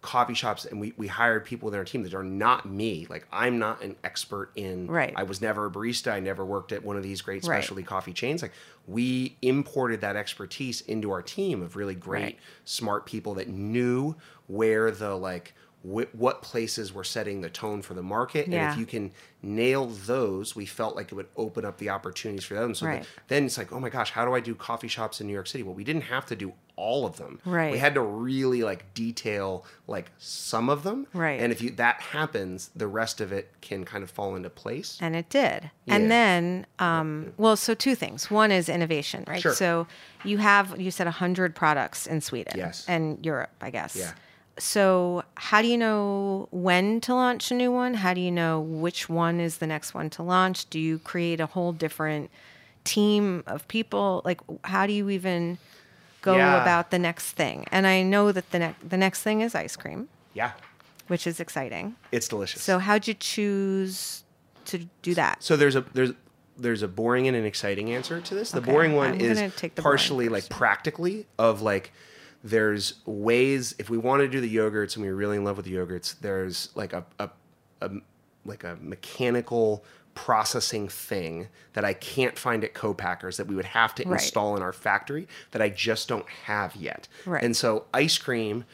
coffee shops and we, we hired people within our team that are not me. Like I'm not an expert in Right. I was never a barista. I never worked at one of these great Right. specialty coffee chains. Like we imported that expertise into our team of really great, Right. smart people that knew where the like wh- what places were setting the tone for the market, and if you can nail those, we felt like it would open up the opportunities for them. So Right. then it's like, oh my gosh, how do I do coffee shops in New York City? Well, we didn't have to do all of them. Right. We had to really like detail like some of them. Right. And if you that happens, the rest of it can kind of fall into place. And it did. Yeah. And then, um, well, so two things. One is innovation, right? Sure. So you have, you said 100 products in Sweden Yes. and Europe, I guess. Yeah. So how do you know when to launch a new one? How do you know which one is the next one to launch? Do you create a whole different team of people? Like, how do you even go Yeah. about the next thing? And I know that the, ne- the next thing is ice cream, Yeah. which is exciting. It's delicious. So how'd you choose to do that? So there's a there's there's a boring and an exciting answer to this. The Okay, boring one I'm is gonna take the boring partially like practically of like there's ways if we want to do the yogurts and we're really in love with the yogurts, there's like a, a, a like a mechanical processing thing that I can't find at co-packers that we would have to Right. install in our factory that I just don't have yet. Right. And so ice cream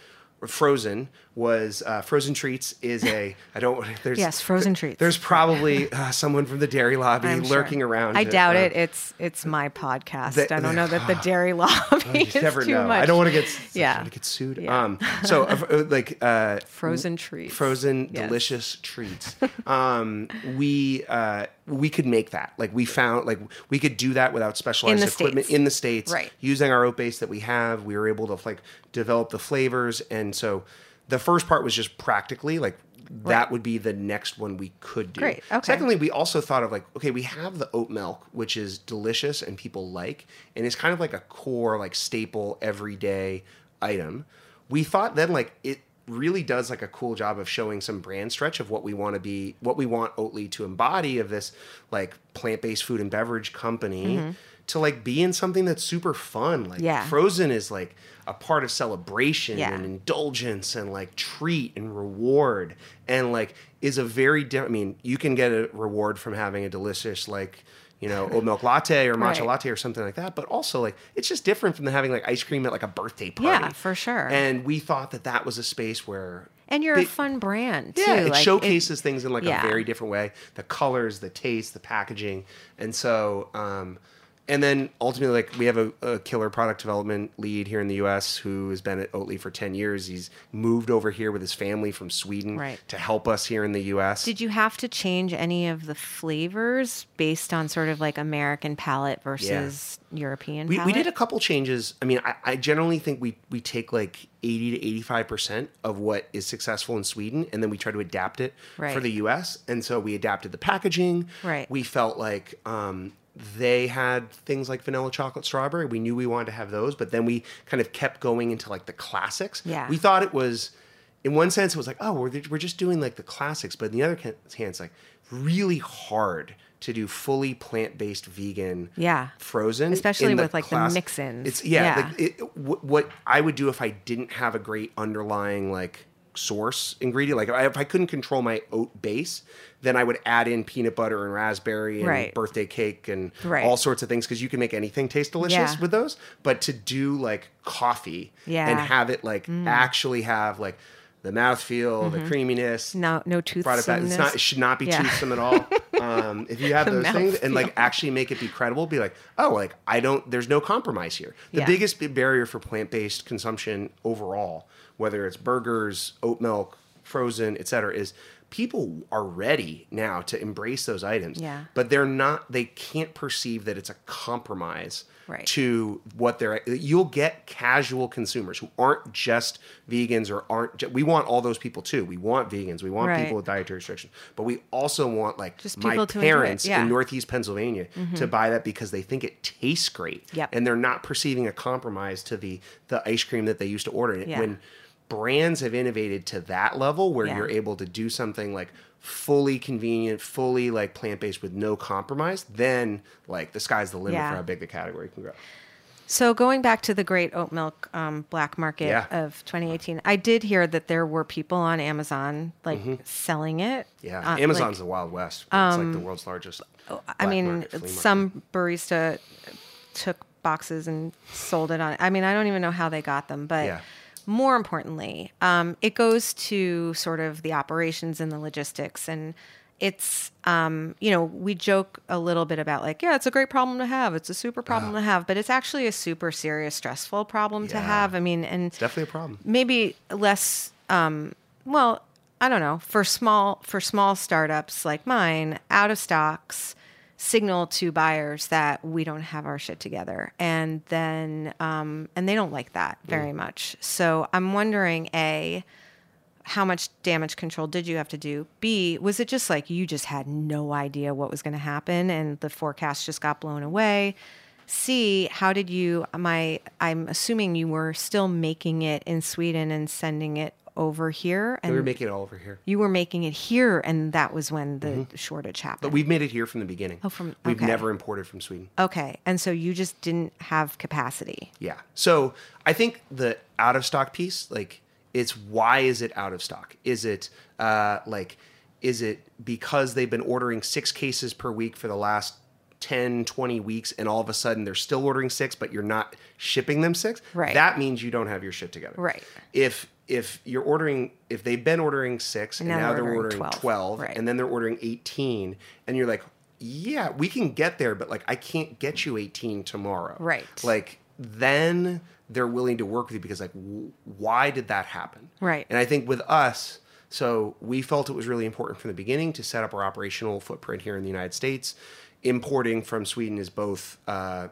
frozen was uh, frozen treats is a I don't there's Yes, frozen treats. there's probably uh, someone from the dairy lobby I'm sure. lurking around. I to, doubt uh, it. It's it's my podcast. the- I don't know that the dairy lobby is never too know. much. I don't want to get Yeah. yeah. get sued. Yeah. Um, so uh, uh, like uh, frozen treats. frozen Yes. delicious treats. um, we uh, we could make that. Like we found like we could do that without specialized the equipment States. in the states. Right. Using our oat base that we have, we were able to like develop the flavors, and so the first part was just practically like. That would be the next one we could do. Great, okay. Secondly, we also thought of like, okay, we have the oat milk, which is delicious and people like, and it's kind of like a core, like staple, everyday item. We thought then like it really does like a cool job of showing some brand stretch of what we want to be, what we want Oatly to embody of this like plant-based food and beverage company to like be in something that's super fun. Like Mm-hmm. Yeah. Frozen is like a part of celebration Yeah. and indulgence and like treat and reward and like is a very different. I mean, you can get a reward from having a delicious like you know oat milk latte or matcha Right. latte or something like that, but also like it's just different from having like ice cream at like a birthday party. Yeah, for sure. And we thought that that was a space where. And you're they- a fun brand too. yeah, it Like, showcases things in like yeah. a very different way. The colors, the taste, the packaging, and so, um, and then ultimately, like we have a, a killer product development lead here in the U.S. who has been at Oatly for ten years. He's moved over here with his family from Sweden Right. to help us here in the U.S. Did you have to change any of the flavors based on sort of like American palate versus European we, we did a couple changes. I mean, I, I generally think we we take like eighty to eighty five percent of what is successful in Sweden, and then we try to adapt it Right. for the U.S. And so we adapted the packaging. Right. We felt like um, they had things like vanilla chocolate strawberry. We knew we wanted to have those, but then we kind of kept going into like the classics. Yeah. We thought it was. In one sense, it was like, oh, we're, we're just doing like the classics. But in the other ca- hands, like really hard to do fully plant based vegan Yeah. frozen Especially with, like, the class- mix-ins. It's yeah, Yeah. Like it, wh- what I would do if I didn't have a great underlying like source ingredient, like if I, if I couldn't control my oat base, then I would add in peanut butter and raspberry and Right. birthday cake and Right. all sorts of things because you can make anything taste delicious Yeah. with those. But to do like coffee Yeah. Mm. and have it like actually have like the mouthfeel, the creaminess, no no brought it not. It should not be Yeah. toothsome at all. Um, if you have those things and like actually make it be credible, be like, oh, like I don't. There's no compromise here. The Yeah. biggest barrier for plant based consumption overall, whether it's burgers, oat milk, frozen, etc., is people are ready now to embrace those items. Yeah. But they're not. They can't perceive that it's a compromise Right. to what they're. You'll get casual consumers who aren't just vegans or aren't. Ju- we want all those people too. We want vegans. We want Right. people with dietary restrictions, but we also want like Just my people to enjoy it, parents yeah. Mm-hmm. in Northeast Pennsylvania to buy that because they think it tastes great, Yep. and they're not perceiving a compromise to the the ice cream that they used to order. Yeah. When brands have innovated to that level where Yeah. you're able to do something like fully convenient, fully like plant based with no compromise, then like the sky's the limit Yeah. for how big the category can grow. So going back to the great oat milk um, black market Yeah. of 2018, I did hear that there were people on Amazon like selling it. Mm-hmm. Yeah, Uh, like- um, Amazon's the Wild West. but it's like the world's largest. I mean, market. some barista took boxes and sold it on. I mean, I don't even know how they got them, but Yeah. More importantly, um, it goes to sort of the operations and the logistics. And it's, um, you know, we joke a little bit about like, yeah, it's a great problem to have. It's a super problem to have, but it's actually a super serious, stressful problem to have. I mean, and It's definitely a problem. maybe less um well i don't know for small for small startups like mine out of stocks signal to buyers that we don't have our shit together and then um and they don't like that very much so i'm wondering a how much damage control did you have to do? B, was it just like you just had no idea what was going to happen and the forecast just got blown away? C, how did you my I'm assuming you were still making it in Sweden and sending it over here and we were making it all over here. you were making it here and that was when the shortage happened. But we've made it here from the beginning. Oh, from- We've never imported from Sweden. okay. And so you just didn't have capacity. Yeah. So I think the out of stock piece, like, it's why is it out of stock? Is it uh, like, is it because they've been ordering six cases per week for the last 10, 20 weeks and all of a sudden they're still ordering six, but you're not shipping them six? Right. That means you don't have your shit together. Right. If if you're ordering if they've been ordering six and, now now, they're ordering ordering 12, 12, right. and then they're ordering 18 and you're like yeah we can get there but like i can't get you 18 tomorrow Right. like then they're willing to work with you because like w- why did that happen Right. and i think with us so we felt it was really important from the beginning to set up our operational footprint here in the united states importing from sweden is both uh,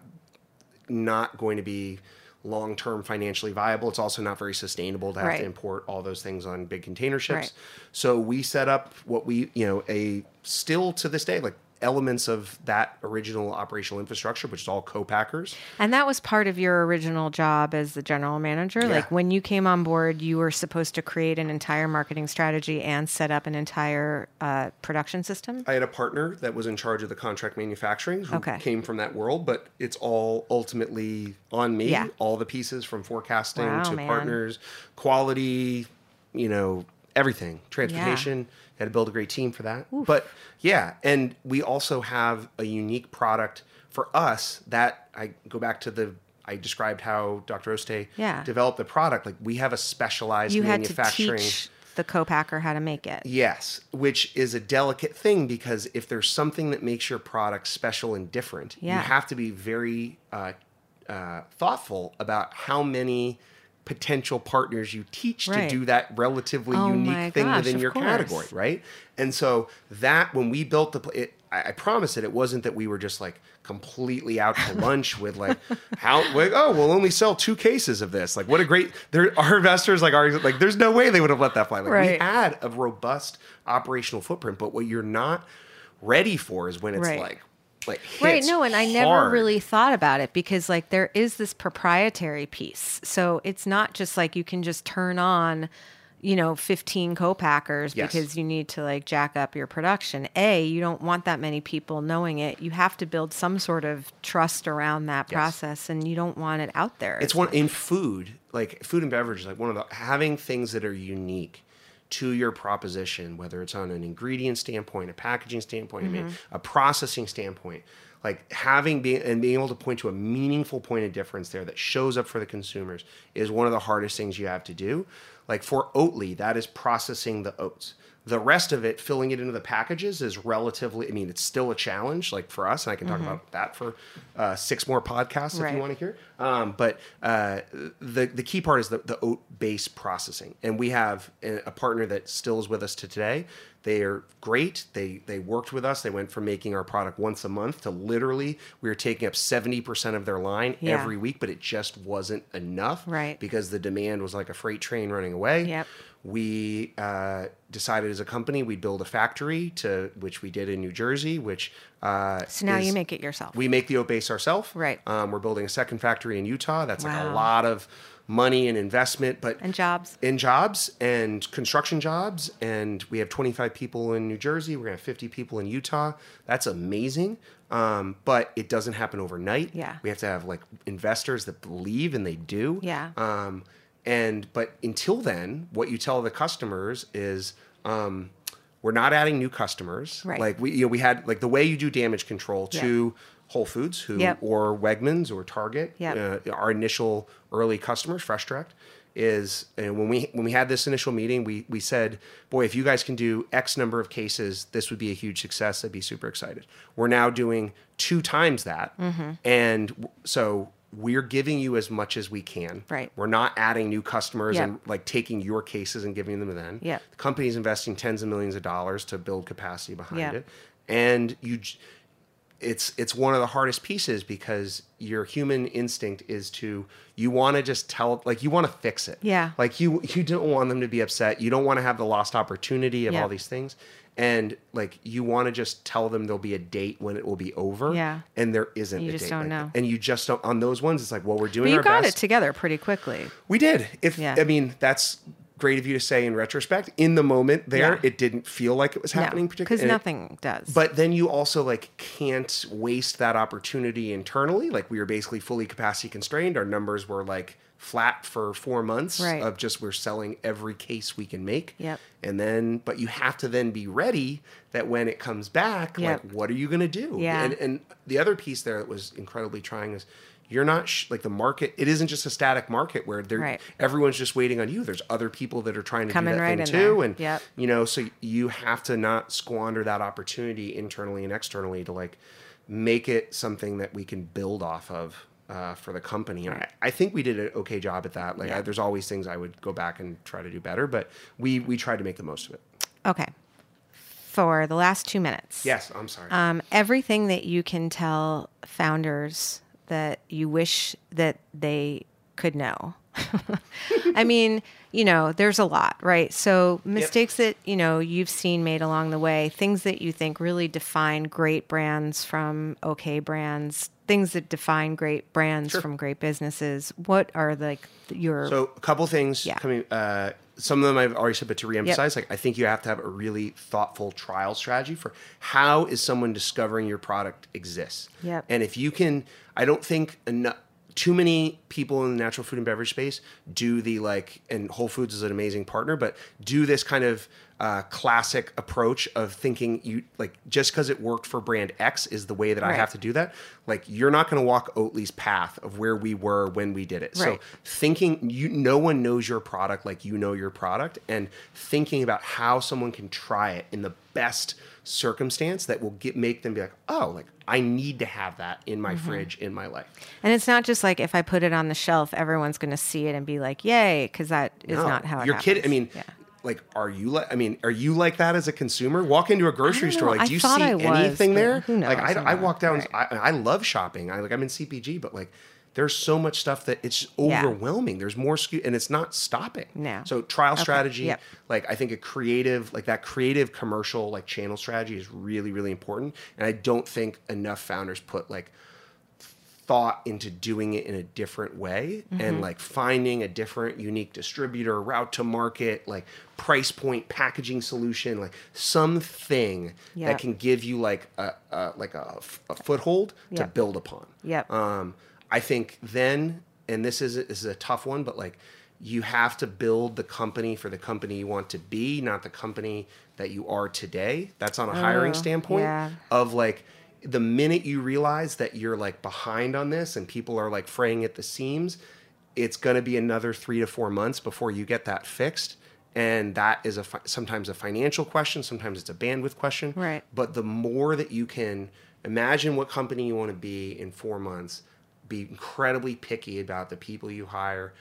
not going to be long term financially viable. It's also not very sustainable to have Right. to import all those things on big container ships. Right. So we set up what we, you know, a still to this day, like elements of that original operational infrastructure, which is all co-packers. And that was part of your original job as the general manager. Yeah. Like when you came on board, you were supposed to create an entire marketing strategy and set up an entire uh, production system. I had a partner that was in charge of the contract manufacturing who Okay. came from that world, but it's all ultimately on me. Yeah. All the pieces from forecasting Wow, to man. partners, quality, you know, everything. Transportation. Had to build a great team for that. But yeah, and we also have a unique product for us that I go back to the I described how Dr. Öste Yeah. developed the product. Like we have a specialized You had to manufacturing. teach the co-packer how to make it. Yes, which is a delicate thing because if there's something that makes your product special and different, Yeah. you have to be very uh, uh, thoughtful about how many potential partners you teach Right. to do that relatively Oh unique thing gosh, within your course. category, right? And so that when we built the, it, I, I promise it, it wasn't that we were just like completely out to lunch with like how like oh we'll only sell two cases of this like what a great there our investors like are like there's no way they would have let that fly like we had a robust operational footprint, but what you're not ready for is when it's Right. like like Right. No, and I never really thought about it because like there is this proprietary piece. So it's not just like you can just turn on, you know, 15 co-packers Yes. because you need to like jack up your production. A, you don't want that many people knowing it. You have to build some sort of trust around that process and you don't want it out there. It's one in food, like food and beverage, is like one of the having things that are unique to your proposition, whether it's on an ingredient standpoint, a packaging standpoint, I mean, Mm-hmm. a processing standpoint. Like having and being able to point to a meaningful point of difference there that shows up for the consumers is one of the hardest things you have to do. Like for Oatly, that is processing the oats. The rest of it, filling it into the packages, is relatively. I mean, it's still a challenge. Like for us, and I can talk about that for uh, six more podcasts if Mm-hmm. Right. you want to hear. Um, but uh, the the key part is the, the oat base processing, and we have a, partner that still is with us to today. They are great. They they worked with us. They went from making our product once a month to literally we were taking up seventy percent of their line Yeah. every week, but it just wasn't enough. Right. Because the demand was like a freight train running away. Yep. We uh, decided as a company we'd build a factory to which we did in New Jersey, which uh, so now is- you make it yourself. we make the oat base ourselves. Right. Um, we're building a second factory in Utah. That's like a lot of money and investment, but and jobs. in jobs and construction jobs. And we have 25 people in New Jersey. We're gonna have 50 people in Utah. That's amazing. Um, but it doesn't happen overnight. Yeah. We have to have like investors that believe, and they do. Yeah. Um, and but until then, what you tell the customers is. Um, we're not adding new customers. Right. Like we, you know, we had like the way you do damage control Yeah. to Whole Foods, who Yep. or Wegmans or Target, Yep. uh, our initial early customers, Fresh Direct, is and when we when we had this initial meeting, we we said, boy, if you guys can do X number of cases, this would be a huge success. I'd be super excited. We're now doing two times that, Mm-hmm. and so we're giving you as much as we can. Right. We're not adding new customers Yep. and like taking your cases and giving them to them. Yep. The company's investing tens of millions of dollars to build capacity behind Yep. it, and you. It's it's one of the hardest pieces because your human instinct is to you want to just tell like you want to fix it. Yeah. Like you you don't want them to be upset. You don't want to have the lost opportunity of Yeah. all these things. And like you want to just tell them there'll be a date when it will be over. Yeah. And there isn't You a just date don't like know. that. And you just don't on those ones, it's like, well, we're doing But you our got best. it together pretty quickly. We did. If Yeah. I mean, that's great of you to say in retrospect. In the moment there, Yeah. it didn't feel like it was happening because particularly. Because nothing does. But then you also like can't waste that opportunity internally. Like we were basically fully capacity constrained. Our numbers were like flat for four months Right. of just we're selling every case we can make. Yep. And then, but you have to then be ready that when it comes back, Yep. like what are you going to do? Yeah. And and the other piece there that was incredibly trying is you're not sh- like the market. It isn't just a static market where they're Right. everyone's just waiting on you. There's other people that are trying to Coming do that right thing in too, there. and Yep. you know, so you have to not squander that opportunity internally and externally to like make it something that we can build off of uh, for the company. And I, I think we did an okay job at that. Like, I, there's always things I would go back and try to do better, but we we tried to make the most of it. okay. For the last two minutes. Yes, I'm sorry. Um, everything that you can tell founders that you wish that they could know. I mean, you know, there's a lot, right? So mistakes that, you know, you've seen made along the way, things that you think really define great brands from okay brands, things that define great brands from great businesses. What are like your So a couple things Yeah. coming. Uh, some of them I've already said, but to reemphasize, like I think you have to have a really thoughtful trial strategy for how is someone discovering your product exists. Yep. And if you can, I don't think enough. Too many people in the natural food and beverage space do the like, and Whole Foods is an amazing partner, but do this kind of uh, classic approach of thinking you like just because it worked for brand X is the way that I have to do that. Like you're not going to walk Oatly's path of where we were when we did it. So thinking you no one knows your product like you know your product and thinking about how someone can try it in the best circumstance that will get make them be like oh like i need to have that in my Mm-hmm. fridge in my life And it's not just like if I put it on the shelf, everyone's going to see it and be like, "Yay!" Because that is No, not how it you're happens. kidding i mean Yeah. like are you like i mean are you like that as a consumer walk into a grocery store like I do you see was, anything there who like knows? i, I walk down knows? I, I love shopping i like i'm in cpg but like there's so much stuff that it's Yeah. overwhelming there's more SKU and it's not stopping No. so trial Okay. strategy Yep. like i think a creative like that creative commercial like channel strategy is really really important and i don't think enough founders put like thought into doing it in a different way Mm-hmm. and like finding a different unique distributor route to market like price point packaging solution like something Yeah. that can give you like a, a like a, a foothold to build upon Yep. um i think then and this is this is a tough one but like you have to build the company for the company you want to be not the company that you are today that's on a hiring Oh, standpoint yeah. of like the minute you realize that you're like behind on this and people are like fraying at the seams, it's going to be another three to four months before you get that fixed. And that is a sometimes a financial question, sometimes it's a bandwidth question. Right. But the more that you can imagine what company you want to be in four months, be incredibly picky about the people you hire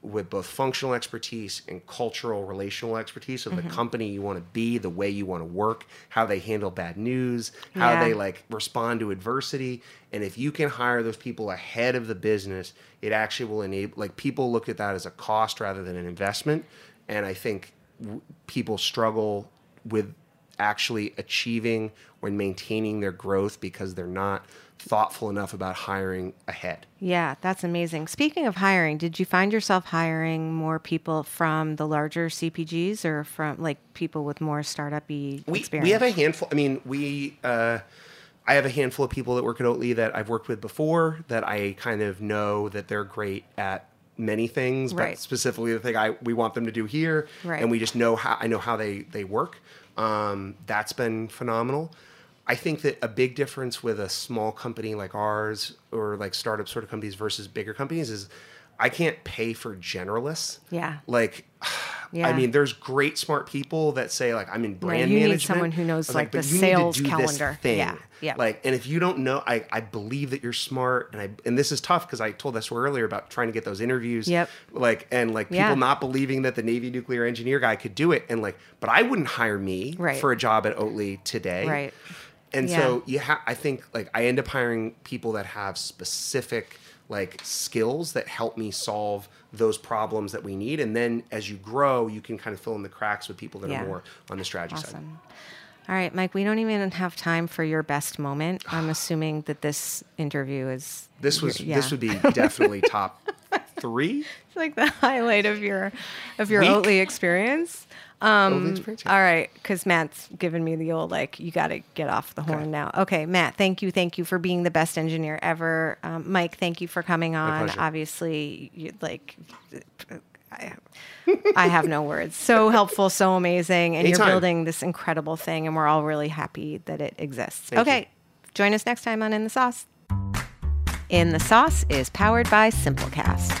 with both functional expertise and cultural relational expertise of the mm-hmm. company you want to be the way you want to work how they handle bad news how Yeah. they like respond to adversity. And if you can hire those people ahead of the business it actually will enable like people look at that as a cost rather than an investment. And i think w- people struggle with actually achieving or maintaining their growth because they're not thoughtful enough about hiring ahead Yeah, that's amazing. Speaking of hiring, did you find yourself hiring more people from the larger CPGs or from like people with more startup-y we, experience? we have a handful. I mean, we. Uh, I have a handful of people that work at Oatly that I've worked with before that I kind of know that they're great at many things, but specifically the thing I we want them to do here, Right. and we just know how I know how they they work. Um, that's been phenomenal. I think that a big difference with a small company like ours or like startup sort of companies versus bigger companies is I can't pay for generalists. Yeah. Like, Yeah. I mean, there's great smart people that say like I'm in brand management. you need someone who knows, like, but the you need to sales calendar. thing. Yeah, yeah. Like, and if you don't know, I, I believe that you're smart, and I and this is tough because I told that story earlier about trying to get those interviews. Yep. Like and like people Yeah. not believing that the Navy nuclear engineer guy could do it, and like, but I wouldn't hire me Right. for a job at Oatly today. Right. And Yeah. so you have, I think, like I end up hiring people that have specific like skills that help me solve those problems that we need. And then as you grow, you can kind of fill in the cracks with people that Yeah. are more on the strategy side. Awesome. All right, Mike, we don't even have time for your best moment. I'm assuming that this interview is This was yeah. this would be definitely top three. It's like the highlight of your of your Week? Oatly experience. Yeah. All right, because Matt's given me the old like you got to get off the horn now. Okay, Matt, thank you, thank you for being the best engineer ever. Um, Mike, thank you for coming on. Obviously, you, like. I, I have no words. So helpful, so amazing, and Anytime. you're building this incredible thing, and we're all really happy that it exists. Thank okay, you. join us next time on In the Sauce. In the Sauce is powered by Simplecast.